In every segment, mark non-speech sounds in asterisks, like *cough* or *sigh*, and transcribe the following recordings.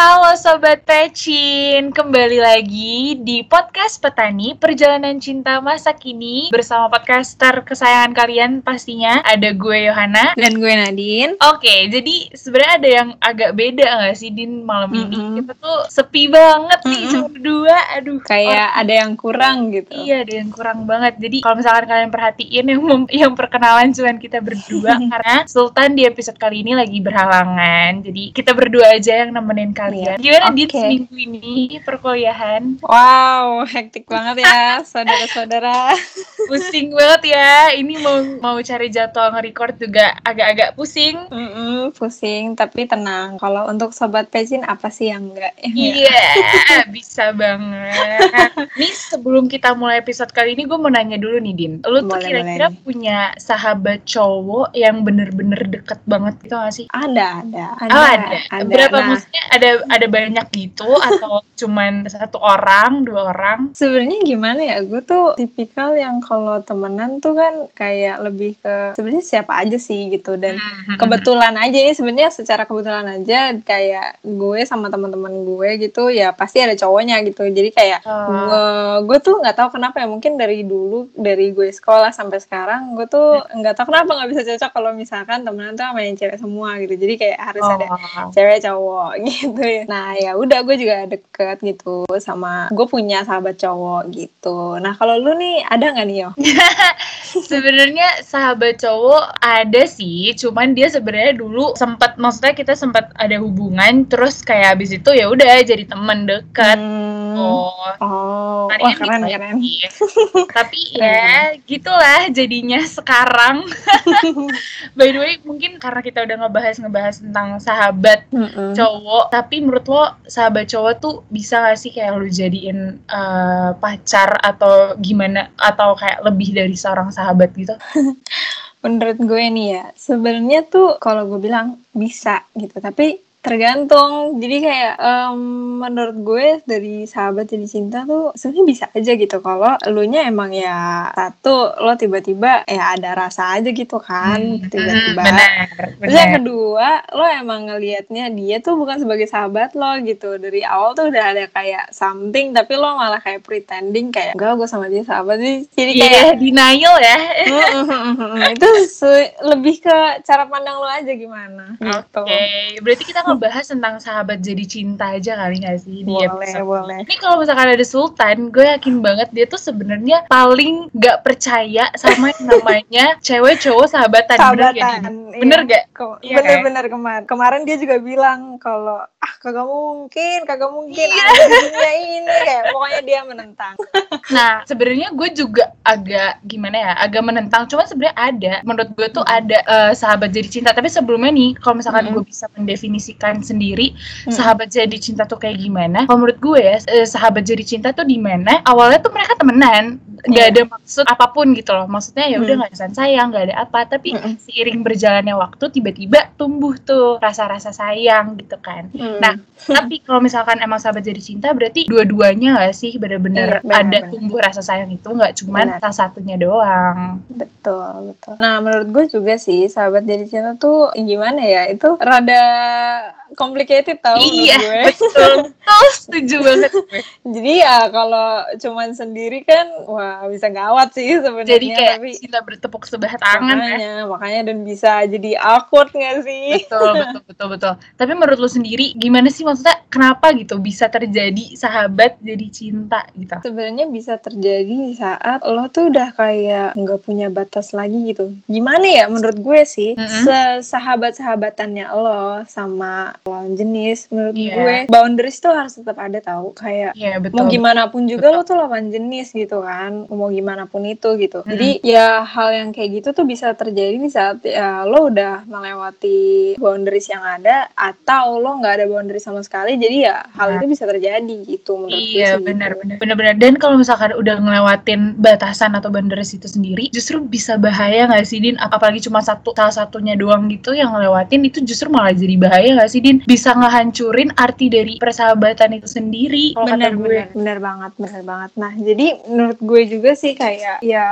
Halo Sobat Pecin, kembali lagi di podcast Petani Perjalanan Cinta Masa Kini bersama podcaster kesayangan kalian pastinya ada gue Yohana dan gue Nadine. Oke, jadi sebenarnya ada yang agak beda nggak sih Din malam Mm-mm. ini? Kita tuh sepi banget nih Mm-mm. cuma berdua, aduh. Kayak ada yang kurang gitu. Iya, ada yang kurang banget. Jadi kalau misalkan kalian perhatiin yang yang perkenalan cuman kita berdua *laughs* karena Sultan di episode kali ini lagi berhalangan. Jadi kita berdua aja yang nemenin kalian. Gimana Dit Oke. seminggu ini perkuliahan? Wow, hektik banget ya saudara-saudara. *laughs* Pusing banget ya. Ini mau mau cari jadwal nge-record juga agak-agak pusing. Mm-mm, pusing tapi tenang. Kalau untuk sobat pecin apa sih yang enggak? *laughs* Iya, bisa banget. Nih sebelum kita mulai episode kali ini, gue mau nanya dulu nih, Din. Lu tuh Boleh, kira-kira boleh. punya sahabat cowok yang bener-bener deket banget gitu gak sih? Ada, ada. oh ada. Berapa Nah, maksudnya ada ada banyak gitu atau *laughs* cuman satu orang, dua orang? Sebenarnya gimana ya? Gue tuh tipikal yang kalau temenan tuh kan kayak lebih ke sebenarnya siapa aja sih gitu dan Hmm. kebetulan aja ini sebenarnya secara kebetulan aja kayak gue sama teman-teman gue gitu ya pasti ada cowoknya gitu jadi kayak Oh. gue gue tuh nggak tahu kenapa ya mungkin dari dulu dari gue sekolah sampai sekarang gue tuh nggak tahu kenapa nggak bisa cocok kalau misalkan temenan tuh sama yang cewek semua gitu jadi kayak harus ada Oh. cewek cowok *laughs* gitu ya nah ya udah gue juga deket gitu sama gue punya sahabat cowok gitu. Nah kalau lu nih ada nggak nih yo? *laughs* Sebenarnya sahabat cowok ada sih, cuman dia sebenarnya dulu sempat maksudnya kita sempat ada hubungan terus kayak abis itu ya udah jadi teman dekat. Hmm. Oh, oh Wah keren keren. Tapi *laughs* ya gitulah jadinya sekarang. *laughs* By the way, mungkin karena kita udah ngebahas-ngebahas tentang sahabat Mm-mm. cowok, tapi menurut lo sahabat cowok tuh bisa gak sih kayak lo jadiin eh, pacar atau gimana atau kayak lebih dari seorang sahabat gitu? *laughs* menurut gue nih ya sebenarnya tuh kalau gue bilang bisa gitu tapi tergantung jadi kayak em, menurut gue dari sahabat jadi cinta tuh sebenarnya bisa aja gitu kalau elunya emang ya satu lo tiba-tiba ya ada rasa aja gitu kan Hmm, tiba-tiba benar, Terus yang kedua, lo emang ngelihatnya dia tuh bukan sebagai sahabat lo gitu. Dari awal tuh udah ada kayak something, tapi lo malah kayak pretending kayak enggak gue sama dia sahabat sih. Jadi Iya, kayak denial ya. itu lebih ke cara pandang lo aja gimana gitu. Oke, berarti kita ngebahas tentang sahabat jadi cinta aja kali gak sih di Boleh, episode boleh. Ini kalau misalkan ada Sultan, gue yakin banget dia tuh sebenarnya paling gak percaya sama yang namanya *laughs* cewek cowok sahabatan. Bener? Sahabatan. Bener iya. gak? Ke- Iya Bener-bener kemarin. Kemarin dia juga bilang kalau ah kagak mungkin, kagak mungkin Iya. dunia ini kayak pokoknya dia menentang. *laughs* Nah, sebenarnya gue juga agak gimana ya, agak menentang. Cuman sebenarnya ada. Menurut gue tuh ada eh, sahabat jadi cinta. Tapi sebelumnya nih, kalau misalkan Mm-mm. gue bisa mendefinisikan sendiri, Mm. sahabat jadi cinta tuh kayak gimana? Kalau menurut gue ya, eh, sahabat jadi cinta tuh di mana awalnya tuh mereka temenan, nggak Iya. ada maksud apa pun gitu loh. Maksudnya ya udah Mm. nggak ada sayang, nggak ada apa. Tapi Mm-mm. seiring berjalannya waktu, tiba-tiba tumbuh tuh rasa-rasa sayang gitu kan. Hmm. Nah, tapi kalau misalkan emang sahabat jadi cinta berarti dua-duanya gak sih benar-benar Iya, ada tumbuh rasa sayang itu nggak cuman Benar. salah satunya doang. Betul, betul. Nah, menurut gue juga sih, sahabat jadi cinta tuh gimana ya? Itu rada complicated tau iya, gue. betul. Betul, setuju banget *laughs* gue. Jadi ya kalau cuman sendiri kan, wah bisa gawat sih sebenarnya. Jadi kayak tapi cinta bertepuk sebelah tangan ya. makanya, makanya dan bisa jadi awkward gak sih? Betul, betul, betul, betul. Tapi menurut lu sendiri gimana sih maksudnya kenapa gitu bisa terjadi sahabat jadi cinta gitu? Sebenarnya bisa terjadi di saat lo tuh udah kayak nggak punya batas lagi gitu. Gimana ya menurut gue sih, Mm-mm. sesahabat-sahabatannya lo sama lawan jenis, menurut Iya. gue boundaries tuh harus tetap ada tahu. Kayak Iya, betul. mau gimana pun juga Betul. lo tuh lawan jenis gitu kan mau gimana pun itu gitu Mm-mm. jadi ya hal yang kayak gitu tuh bisa terjadi di saat ya, lo udah melewati boundaries yang ada atau lo nggak ada boundaries sama sekali jadi ya hal Nah. itu bisa terjadi gitu menurut gue Iya sih, benar gitu. benar benar benar dan kalau misalkan udah ngelewatin batasan atau boundaries itu sendiri justru bisa bahaya nggak sih Din apalagi cuma satu salah satunya doang gitu yang ngelewatin itu justru malah jadi bahaya nggak sih Din Din bisa ngehancurin arti dari persahabatan itu sendiri. Bener gue. bener bener banget bener banget. Nah jadi menurut gue juga sih kayak ya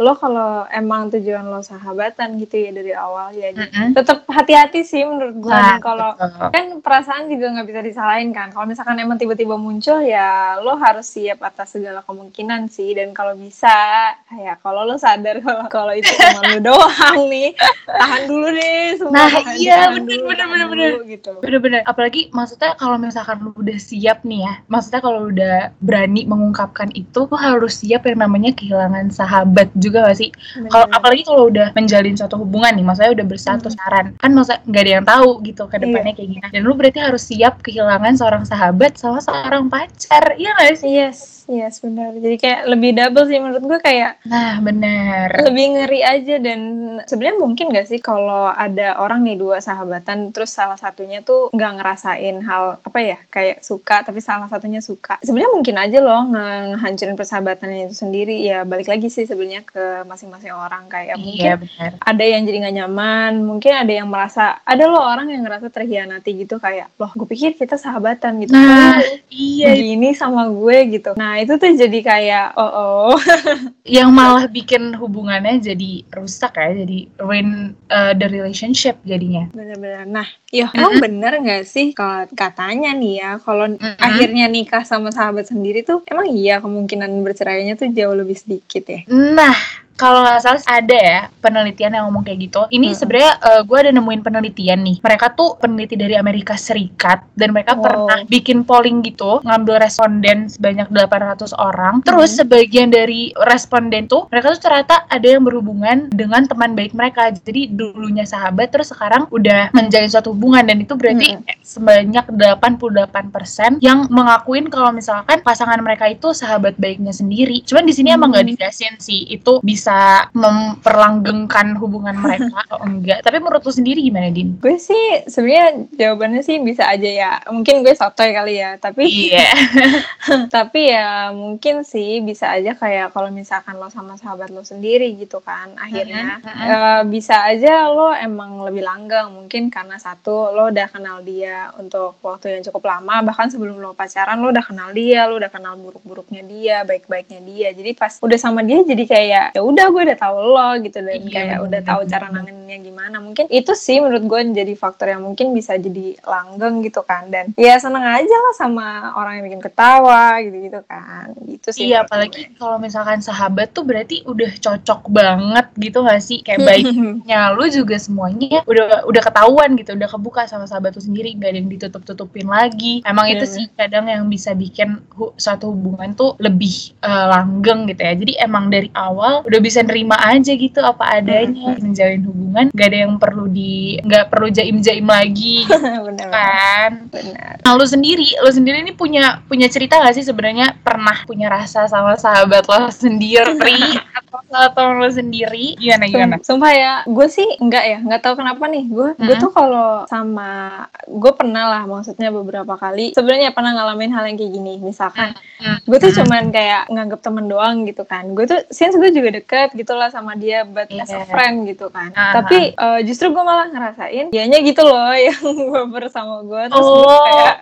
lo kalau emang tujuan lo sahabatan gitu ya dari awal ya Mm-mm. tetap hati-hati sih menurut gue. Nah, kalau kan perasaan juga nggak bisa disalahin kan. Kalau misalkan emang tiba-tiba muncul ya lo harus siap atas segala kemungkinan sih. Dan kalau bisa ya kalau lo sadar *laughs* kalau kalau itu cuma lo *laughs* doang nih tahan dulu deh semua Nah, tahan, iya, tahan bener, dulu, bener, tahan bener, dulu, gitu Bener-bener, apalagi maksudnya kalau misalkan lu udah siap nih ya, maksudnya kalau udah berani mengungkapkan itu, lu harus siap yang namanya kehilangan sahabat juga gak sih? Kalau apalagi kalau udah menjalin suatu hubungan nih, maksudnya udah berstatus pacaran, kan masa nggak ada yang tahu gitu ke depannya kayak gini. Dan lu berarti harus siap kehilangan seorang sahabat sama seorang pacar, iya gak sih? Yes, yes benar. Jadi kayak lebih double sih menurut gue kayak Nah, bener. lebih ngeri aja dan sebenarnya mungkin gak sih kalau ada orang nih dua sahabatan terus salah satunya tuh nggak ngerasain hal apa ya kayak suka tapi salah satunya suka. Sebenarnya mungkin aja loh nge- ngehancurin persahabatannya itu sendiri ya balik lagi sih sebenarnya ke masing-masing orang kayak mungkin Iya, bener. ada yang jadi nggak nyaman, mungkin ada yang merasa ada loh orang yang ngerasa terhianati gitu kayak loh gue pikir kita sahabatan gitu. Nah, iya. begini sama gue gitu. Nah itu tuh jadi kayak oh oh *laughs* Yang malah bikin hubungannya jadi rusak ya, jadi ruin uh, the relationship jadinya. bener-bener. Nah, ya emang bener nggak sih kalau katanya nih ya kalau Mm-mm. akhirnya nikah sama sahabat sendiri tuh emang iya kemungkinan bercerainya tuh jauh lebih sedikit ya. Nah, kalau nggak salah ada ya penelitian yang ngomong kayak gitu. Ini Mm-mm. sebenarnya gue ada nemuin penelitian nih. Mereka tuh peneliti dari Amerika Serikat dan mereka Wow. pernah bikin polling gitu, ngambil responden sebanyak 800 orang. Terus Mhm. sebagian dari responden tuh mereka tuh ternyata ada yang berhubungan dengan teman baik mereka. Jadi dulunya sahabat terus sekarang udah menjalin suatu hubungan dan itu berarti eh, sebanyak 88% yang mengakuin kalau misalkan pasangan mereka itu sahabat baiknya sendiri. Cuman di sini emang nggak Hmm. dijelasin sih itu bisa memperlanggengkan hubungan mereka atau enggak. Tapi menurut lu sendiri gimana, Din? Gue sih sebenarnya jawabannya sih bisa aja ya. Mungkin gue sotoy kali ya, tapi Iya. *laughs* tapi ya mungkin sih bisa aja kayak kalau misalkan lo sama sahabat lo sendiri gitu kan akhirnya Mhm, mhm. eh, bisa aja lo emang lebih langgeng mungkin karena satu lo udah kenal dia untuk waktu yang cukup lama bahkan sebelum lo pacaran lo udah kenal dia lo udah kenal buruk-buruknya dia baik-baiknya dia jadi pas udah sama dia jadi kayak ya udah gue udah tahu lo gitu dan Iya, kayak udah tahu cara bener. nanganinnya gimana mungkin itu sih menurut gue jadi faktor yang mungkin bisa jadi langgeng gitu kan dan ya seneng aja lah sama orang yang bikin ketawa gitu-gitu kan gitu sih Iya, apalagi gue. kalau misalkan sahabat tuh berarti udah cocok banget gitu gak sih? Kayak *laughs* baiknya lu juga semuanya udah udah ketahuan gitu, udah kebuka sama sahabat lu sendiri, gak ada yang ditutup-tutupin lagi. Emang Iya, itu sih kadang yang bisa bikin hu- suatu hubungan tuh lebih eh, langgeng gitu ya. Jadi emang dari awal udah bisa nerima aja gitu apa adanya, menjalin hubungan, gak ada yang perlu di nggak perlu jaim-jaim lagi *laughs* gitu bener kan. bener Nah, lu sendiri, lu sendiri ini punya punya cerita gak sih sebenarnya pernah punya rasa sama sahabat lo sendiri *laughs* atau sama temen lo sendiri? Gimana gimana? Sum- Sumpah ya, gue sih enggak ya, nggak tahu kenapa nih. Gue gue Mhm. tuh kalau sama gue pernah lah, maksudnya beberapa kali. Sebenarnya pernah ngalamin hal yang kayak gini. Misalkan Hmm. gue tuh Hmm. cuman kayak nganggap temen doang gitu kan. Gue tuh since gue juga deket gitu lah sama dia, but as a Iya. friend gitu kan. Ah, Tapi eh, justru gue malah ngerasain dianya gitu loh *laughs* yang gue bersama gue terus gue Oh, kayak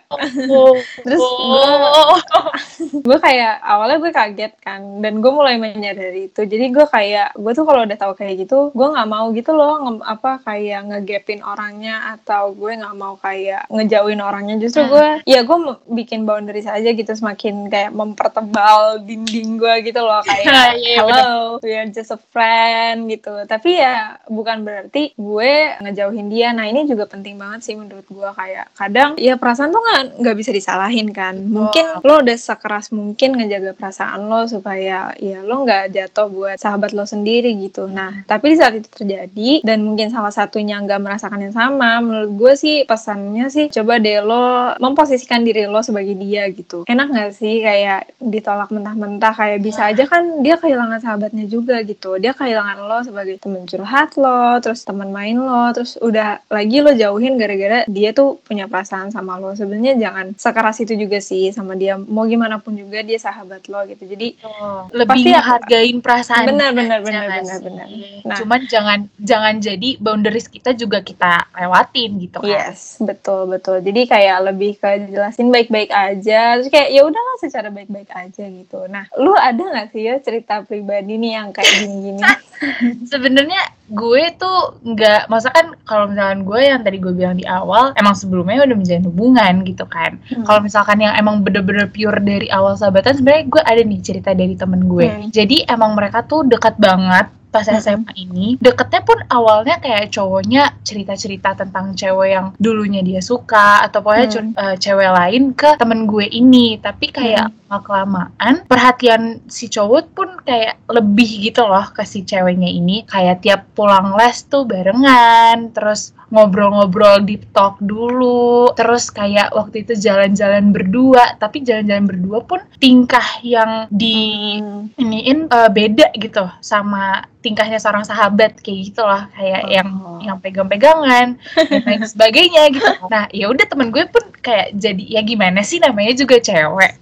oh, *laughs* terus oh, *laughs* gue kayak awalnya gue kaget kan dan gue mulai menyadari itu. Jadi gue kayak gue tuh kalau udah tahu kayak gitu gue nggak mau gitu loh nge- apa kayak ngegapin orangnya atau gue nggak mau kayak ngejauhin orangnya. Justru Hmm. gue ya gue bikin boundaries aja gitu semakin kayak mempertebal dinding gue gitu loh kayak Iya, hello. We are just a friend gitu. Tapi ya bukan berarti gue ngejauhin dia. Nah ini juga penting banget sih menurut gue. Kayak kadang ya perasaan tuh nggak nggak bisa disalahin kan. Mungkin lo udah sekeras mungkin ngejaga perasaan lo supaya ya lo nggak jatuh buat sahabat lo sendiri gitu. Nah tapi di saat itu terjadi dan mungkin salah satunya nggak merasakan yang sama menurut gue sih pesannya sih coba deh lo memposisikan diri lo sebagai dia gitu. Enak nggak sih kayak ditolak mentah-mentah? Kayak bisa aja kan dia kehilangan sahabatnya juga juga gitu. Dia kehilangan lo sebagai temen curhat lo terus teman main lo terus udah lagi lo jauhin gara-gara dia tuh punya perasaan sama lo. Sebenarnya jangan sekeras itu juga sih sama dia. Mau gimana pun juga dia sahabat lo gitu. Jadi oh, lebih menghargain perasaan benar benar benar benar benar. Nah, cuman jangan jangan jadi boundaries kita juga kita lewatin gitu kan? Yes betul betul. Jadi kayak lebih ke jelasin baik-baik aja. Terus kayak ya udahlah secara baik-baik aja gitu. Nah lu ada nggak sih ya cerita pribadi nih yang kayak gini-gini *laughs* sebenarnya gue tuh nggak masa kan kalau misalkan gue yang tadi gue bilang di awal emang sebelumnya udah menjalin hubungan gitu kan hmm. kalau misalkan yang emang bener-bener pure dari awal sahabatan sebenarnya gue ada nih cerita dari temen gue hmm. jadi emang mereka tuh dekat banget pas SMA ini deketnya pun awalnya kayak cowoknya cerita-cerita tentang cewek yang dulunya dia suka atau pokoknya hmm. uh, cewek lain ke temen gue ini tapi kayak hmm. kelamaan perhatian si cowok pun kayak lebih gitu loh ke si ceweknya ini kayak tiap pulang les tuh barengan terus ngobrol-ngobrol di talk dulu. Terus kayak waktu itu jalan-jalan berdua. Tapi jalan-jalan berdua pun tingkah yang di hmm. iniin uh, beda gitu sama tingkahnya seorang sahabat kayak gitu lah kayak oh. yang yang pegang-pegangan dan lain *laughs* sebagainya gitu. Nah ya udah temen gue pun kayak jadi ya gimana sih namanya juga cewek.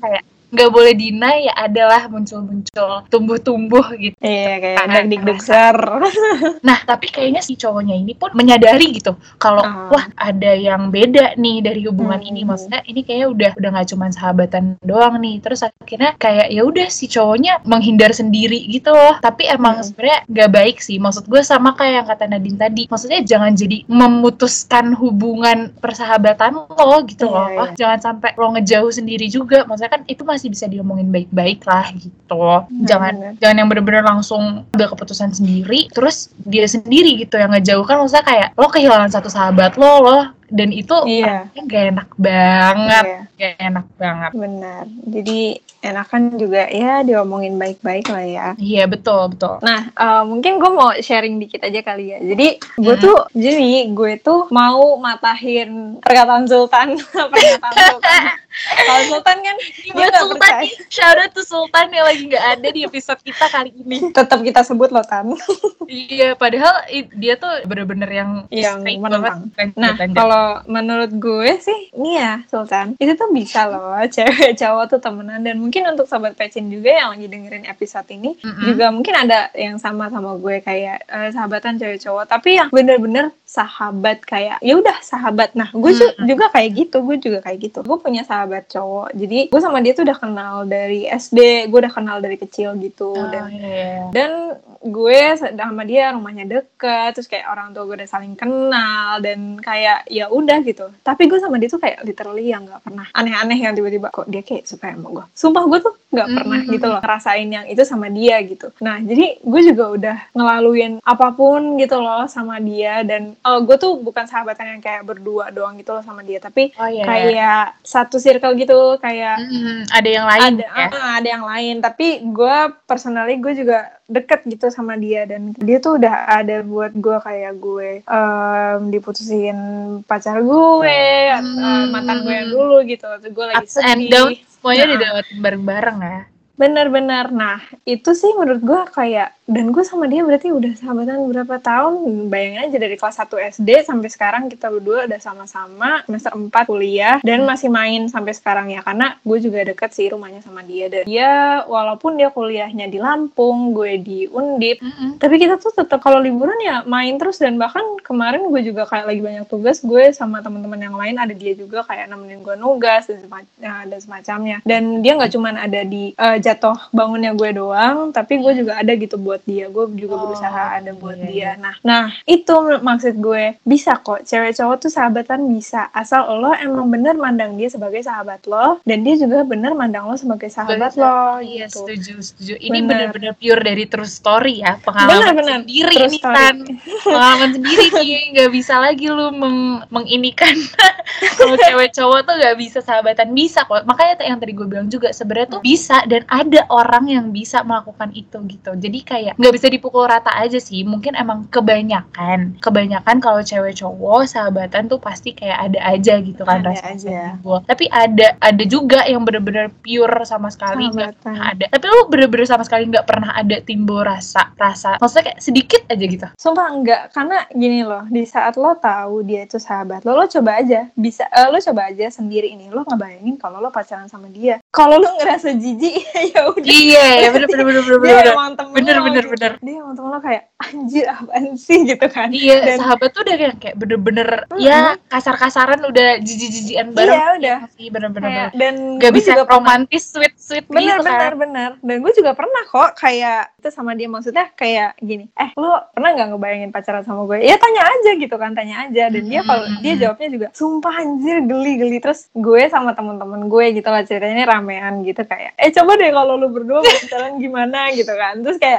Kayak nggak boleh dina ya adalah muncul-muncul tumbuh-tumbuh gitu. Iya kayak ada besar. *laughs* nah tapi kayaknya si cowoknya ini pun menyadari gitu kalau uh. wah ada yang beda nih dari hubungan hmm. ini maksudnya ini kayaknya udah udah nggak cuma sahabatan doang nih terus akhirnya kayak ya udah si cowoknya menghindar sendiri gitu loh tapi emang hmm. sebenarnya nggak baik sih maksud gue sama kayak yang kata Nadine tadi maksudnya jangan jadi memutuskan hubungan persahabatan lo gitu yeah, loh yeah. jangan sampai lo ngejauh sendiri juga maksudnya kan itu masih bisa diomongin baik-baik lah gitu hmm, jangan jangan yang bener-bener langsung udah keputusan sendiri terus dia sendiri gitu yang ngejauhkan maksudnya kayak lo kehilangan satu sahabat lo lo dan itu iya. gak enak banget iya. Gak enak banget. Benar. Jadi enakan juga ya diomongin baik-baik lah ya. Iya betul betul. Nah uh, mungkin gue mau sharing dikit aja kali ya. Jadi gue hmm. tuh jadi gue tuh mau matahin perkataan Sultan. *laughs* Perkataan Sultan? Kalau Sultan kan dia Sultan nih. Shout out to Sultan yang lagi nggak ada di episode kita kali ini. *laughs* Tetap kita sebut loh Tan. *laughs* Iya padahal dia tuh bener-bener yang yang menentang. nah kalau kalau menurut gue sih ini ya Sultan. Itu tuh bisa loh *laughs* cewek cowok tuh temenan dan mungkin untuk sobat pecin juga yang lagi dengerin episode ini mm -hmm. juga mungkin ada yang sama sama gue kayak uh, sahabatan cewek cowok tapi yang bener-bener sahabat kayak ya udah sahabat. Nah gue mm -hmm. juga kayak gitu gue juga kayak gitu. Gue punya sahabat cowok jadi gue sama dia tuh udah kenal dari SD gue udah kenal dari kecil gitu. Oh, dan yeah. dan gue sama dia rumahnya deket terus kayak orang tua gue udah saling kenal dan kayak ya udah gitu. Tapi gue sama dia tuh kayak literally yang nggak pernah aneh-aneh yang tiba-tiba kok dia kayak suka sama gue sumpah gue tuh nggak mm-hmm. pernah gitu loh ngerasain yang itu sama dia gitu nah jadi gue juga udah ngelaluin apa pun gitu loh sama dia dan uh, gue tuh bukan sahabatan yang kayak berdua doang gitu loh sama dia tapi oh, iya. kayak satu circle gitu kayak mm-hmm. ada yang lain ada ya? uh, ada yang lain tapi gue personally gue juga deket gitu sama dia. Dan dia tuh udah ada buat gue kayak gue um, diputusin pacar gue hmm. uh, mantan gue yang dulu gitu. Gue lagi sedih and downs. Semuanya nah. didapatin bareng-bareng ya. Bener-bener. Nah itu sih menurut gue kayak dan gue sama dia berarti udah sahabatan berapa tahun? Bayangin aja dari kelas 1 SD sampai sekarang kita berdua udah sama-sama semester 4 kuliah dan masih main sampai sekarang ya. Karena gue juga deket sih rumahnya sama dia. Dan dia walaupun dia kuliahnya di Lampung gue di Undip mm -hmm. tapi kita tuh tetap kalau liburan ya main terus. Dan bahkan kemarin gue juga kayak lagi banyak tugas gue sama teman-teman yang lain ada dia juga kayak nemenin gue nugas dan, semac ya, dan semacamnya. Dan dia nggak cuman ada di uh, jatuh bangunnya gue doang tapi gue juga ada gitu buat buat dia. Gue juga oh, berusaha ada buat iya, dia. Iya. nah nah itu maksud gue. Bisa kok cewek cowok tuh sahabatan bisa. Asal lo emang bener mandang dia sebagai sahabat lo dan dia juga bener mandang lo sebagai sahabat bener. lo iya gitu. setuju setuju. Ini bener-bener pure dari true story ya pengalaman bener, bener. sendiri true ini kan pengalaman sendiri *laughs* nih nggak bisa lagi lu meng menginikan. *laughs* Kalau cewek cowok tuh nggak bisa sahabatan bisa kok. Makanya yang tadi gue bilang juga sebenarnya tuh bisa dan ada orang yang bisa melakukan itu gitu. Jadi kayak ya nggak bisa dipukul rata aja sih. Mungkin emang kebanyakan kebanyakan kalau cewek cowok sahabatan tuh pasti kayak ada aja gitu kan Ada aja. timbul. tapi ada ada juga yang bener-bener pure sama sekali nggak ada. Tapi lu bener-bener sama sekali nggak pernah ada timbul rasa rasa maksudnya kayak sedikit aja gitu. Sumpah enggak, karena gini loh, di saat lo tahu dia itu sahabat lo, lo coba aja, bisa, eh, lo coba aja sendiri ini, lo ngebayangin kalau lo pacaran sama dia. Kalau lo ngerasa jijik, *laughs* ya udah. iya ya bener bener bener bener bener. bener gitu. bener Dia emang temen lo kayak, anjir apaan sih gitu kan. Iya, Dan- sahabat tuh udah kayak, kayak bener-bener Mm-mm. ya kasar-kasaran udah jijik-jijikan bareng. Iya, udah. Iya, bener-bener. Kayak, dan Gak bisa juga romantis, sweet-sweet bener gitu bener kan. bener dan gue juga pernah kok kayak itu sama dia maksudnya kayak gini eh lo pernah nggak ngebayangin pacaran sama gue ya tanya aja gitu kan tanya aja dan dia kalau Hmm. dia jawabnya juga sumpah anjir geli geli terus gue sama temen-temen gue gitu lah ceritanya ini ramean gitu kayak eh coba deh kalau lu berdua pacaran gimana gitu kan terus kayak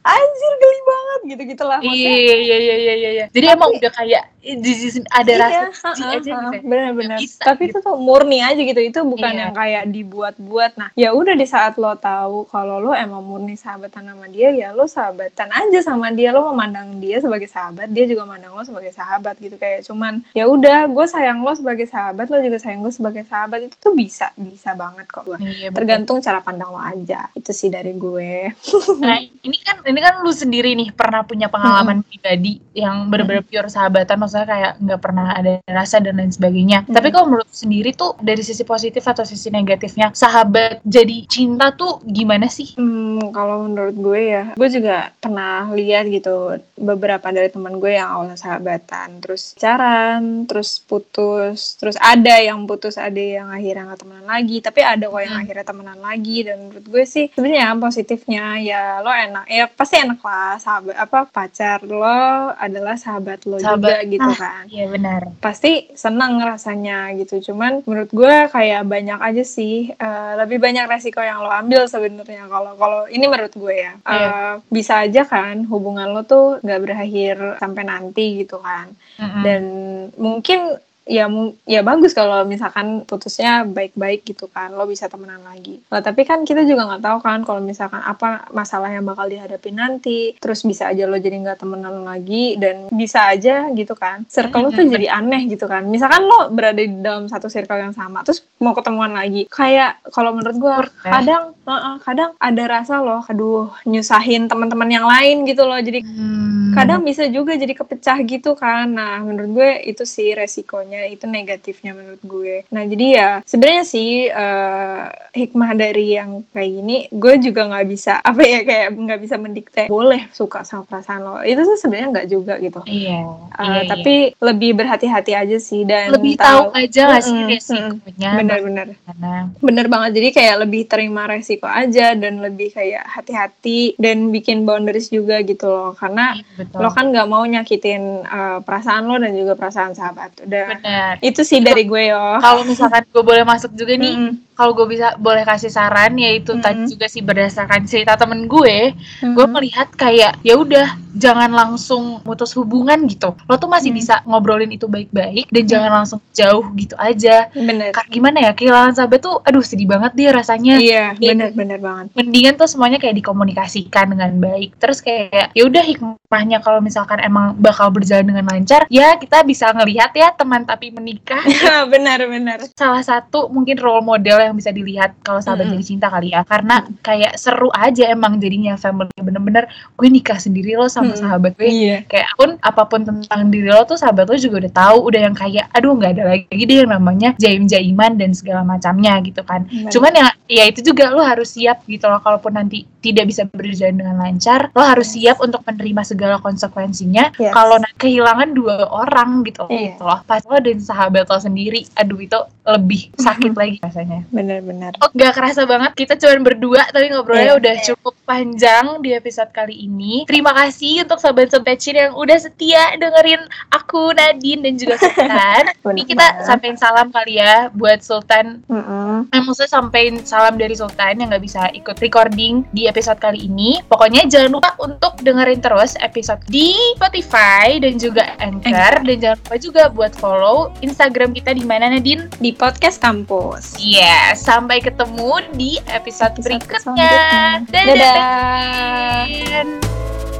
anjir geli banget gitu gitulah Iya, iya, iya, iya, iya, iya. Jadi Tapi- emang udah kayak jijik, ada rasa Iya, jijik ha-ha, aja ha-ha, gitu ya. bisa, Tapi gitu. itu tuh murni aja gitu. Itu bukan Iya. yang kayak dibuat-buat. Nah, ya udah di saat lo tahu kalau lo emang murni sahabatan sama dia, ya lo sahabatan aja sama dia. Lo memandang dia sebagai sahabat, dia juga memandang lo sebagai sahabat gitu. Kayak cuman ya udah, gue sayang lo sebagai sahabat, lo juga sayang gue sebagai sahabat. Itu tuh bisa, bisa banget kok. Iya, betul. Tergantung cara pandang lo aja. Itu sih dari gue. Nah, ini kan ini kan lu sendiri nih pernah punya pengalaman pribadi yang benar-benar pure sahabatan, maksudnya kayak nggak pernah ada rasa dan lain sebagainya. Hmm. Tapi kalau menurut sendiri tuh dari sisi positif atau sisi negatifnya sahabat jadi cinta tuh gimana sih? Hmm, kalau menurut gue ya, gue juga pernah lihat gitu beberapa dari teman gue yang awalnya sahabatan, terus pacaran, terus putus, terus ada yang putus, ada yang akhirnya nggak temenan lagi, tapi ada kok yang Hmm. akhirnya temenan lagi. Dan menurut gue sih sebenarnya positifnya ya lo enak, ya pasti enak lah sahabat apa pacar lo adalah sahabat lo juga Sahabat. gitu Ah. kan Iya benar. pasti senang rasanya gitu cuman menurut gue kayak banyak aja sih eh, lebih banyak resiko yang lo ambil sebenarnya kalau kalau ini menurut gue ya Eh, Iya. bisa aja kan hubungan lo tuh nggak berakhir sampai nanti gitu kan Mm-mm. dan mungkin ya ya bagus kalau misalkan putusnya baik-baik gitu kan lo bisa temenan lagi. Nah, tapi kan kita juga nggak tahu kan kalau misalkan apa masalah yang bakal dihadapi nanti terus bisa aja lo jadi nggak temenan lagi dan bisa aja gitu kan. Circle lo tuh jadi aneh gitu kan. Misalkan lo berada di dalam satu circle yang sama terus mau ketemuan lagi kayak kalau menurut gue ya. kadang kadang ada rasa loh aduh nyusahin teman-teman yang lain gitu loh. Jadi Hmm. kadang bisa juga jadi kepecah gitu kan. Nah menurut gue itu sih resikonya itu negatifnya menurut gue nah jadi ya sebenarnya sih eh, hikmah dari yang kayak gini gue juga nggak bisa *laughs* apa ya kayak nggak bisa mendikte boleh suka sama perasaan lo itu tuh sebenarnya nggak juga gitu Iya. Eh, iya, iya. tapi lebih berhati-hati aja sih dan lebih tahu aja nggak sih resikonya benar-benar Karena Bener banget, jadi kayak lebih terima resiko aja dan lebih kayak hati-hati dan bikin boundaries juga gitu loh. Karena betul. lo kan nggak mau nyakitin uh, perasaan lo dan juga perasaan sahabat. Udah, benar. itu sih dari gue yo. Kalau misalkan gue boleh masuk juga nih, Mm-mm. Kalau gue bisa boleh kasih saran yaitu tadi Mm-mm. juga sih berdasarkan cerita temen gue, gue Mm-mm. melihat kayak ya udah jangan langsung mutus hubungan gitu. Lo tuh masih Hmm. bisa ngobrolin itu baik-baik dan jangan langsung jauh gitu aja. bener. Karena gimana ya kehilangan sahabat tuh, aduh sedih banget dia rasanya. Iya, Iya. bener-bener banget. Mendingan tuh semuanya kayak dikomunikasikan dengan baik. Terus kayak ya udah hikmahnya kalau misalkan emang bakal berjalan dengan lancar, ya kita bisa ngelihat ya teman tapi menikah *laughs* Benar-benar. salah satu mungkin role model yang bisa dilihat kalau sahabat Mm-mm. jadi cinta kali ya karena kayak seru aja emang jadinya family bener-bener gue nikah sendiri loh sama Mm-mm. sahabat gue Iya. kayak pun apa pun tentang diri lo tuh sahabat lo juga udah tahu udah yang kayak aduh nggak ada lagi deh yang namanya jaim jaiman dan segala macamnya gitu kan Benar. cuman ya ya itu juga lo harus siap gitu loh kalaupun nanti tidak bisa berjalan dengan lancar lo harus siap untuk menerima segala konsekuensinya Yes. kalau kehilangan dua orang gitu, Iya. gitu loh pas lo dan sahabat lo sendiri aduh itu lebih sakit *laughs* lagi rasanya Benar-benar. Oh, gak kerasa banget kita cuma berdua tapi ngobrolnya Iya. udah cukup panjang di episode kali ini. Terima kasih untuk sobat-sobat Cin yang udah setia dengerin aku Nadine dan juga Sultan. *laughs* Ini kita Benar. sampein salam kali ya buat Sultan. Mm-mm. Eh, maksudnya sampein salam dari Sultan yang nggak bisa ikut recording di episode kali ini. Pokoknya jangan lupa untuk dengerin terus episode di Spotify dan juga Anchor dan jangan lupa juga buat follow Instagram kita di mana Nadine? Di podcast kampus. Iya, podcast. Sampai ketemu di episode, episode berikutnya. Dadah. Dadah. Dadah.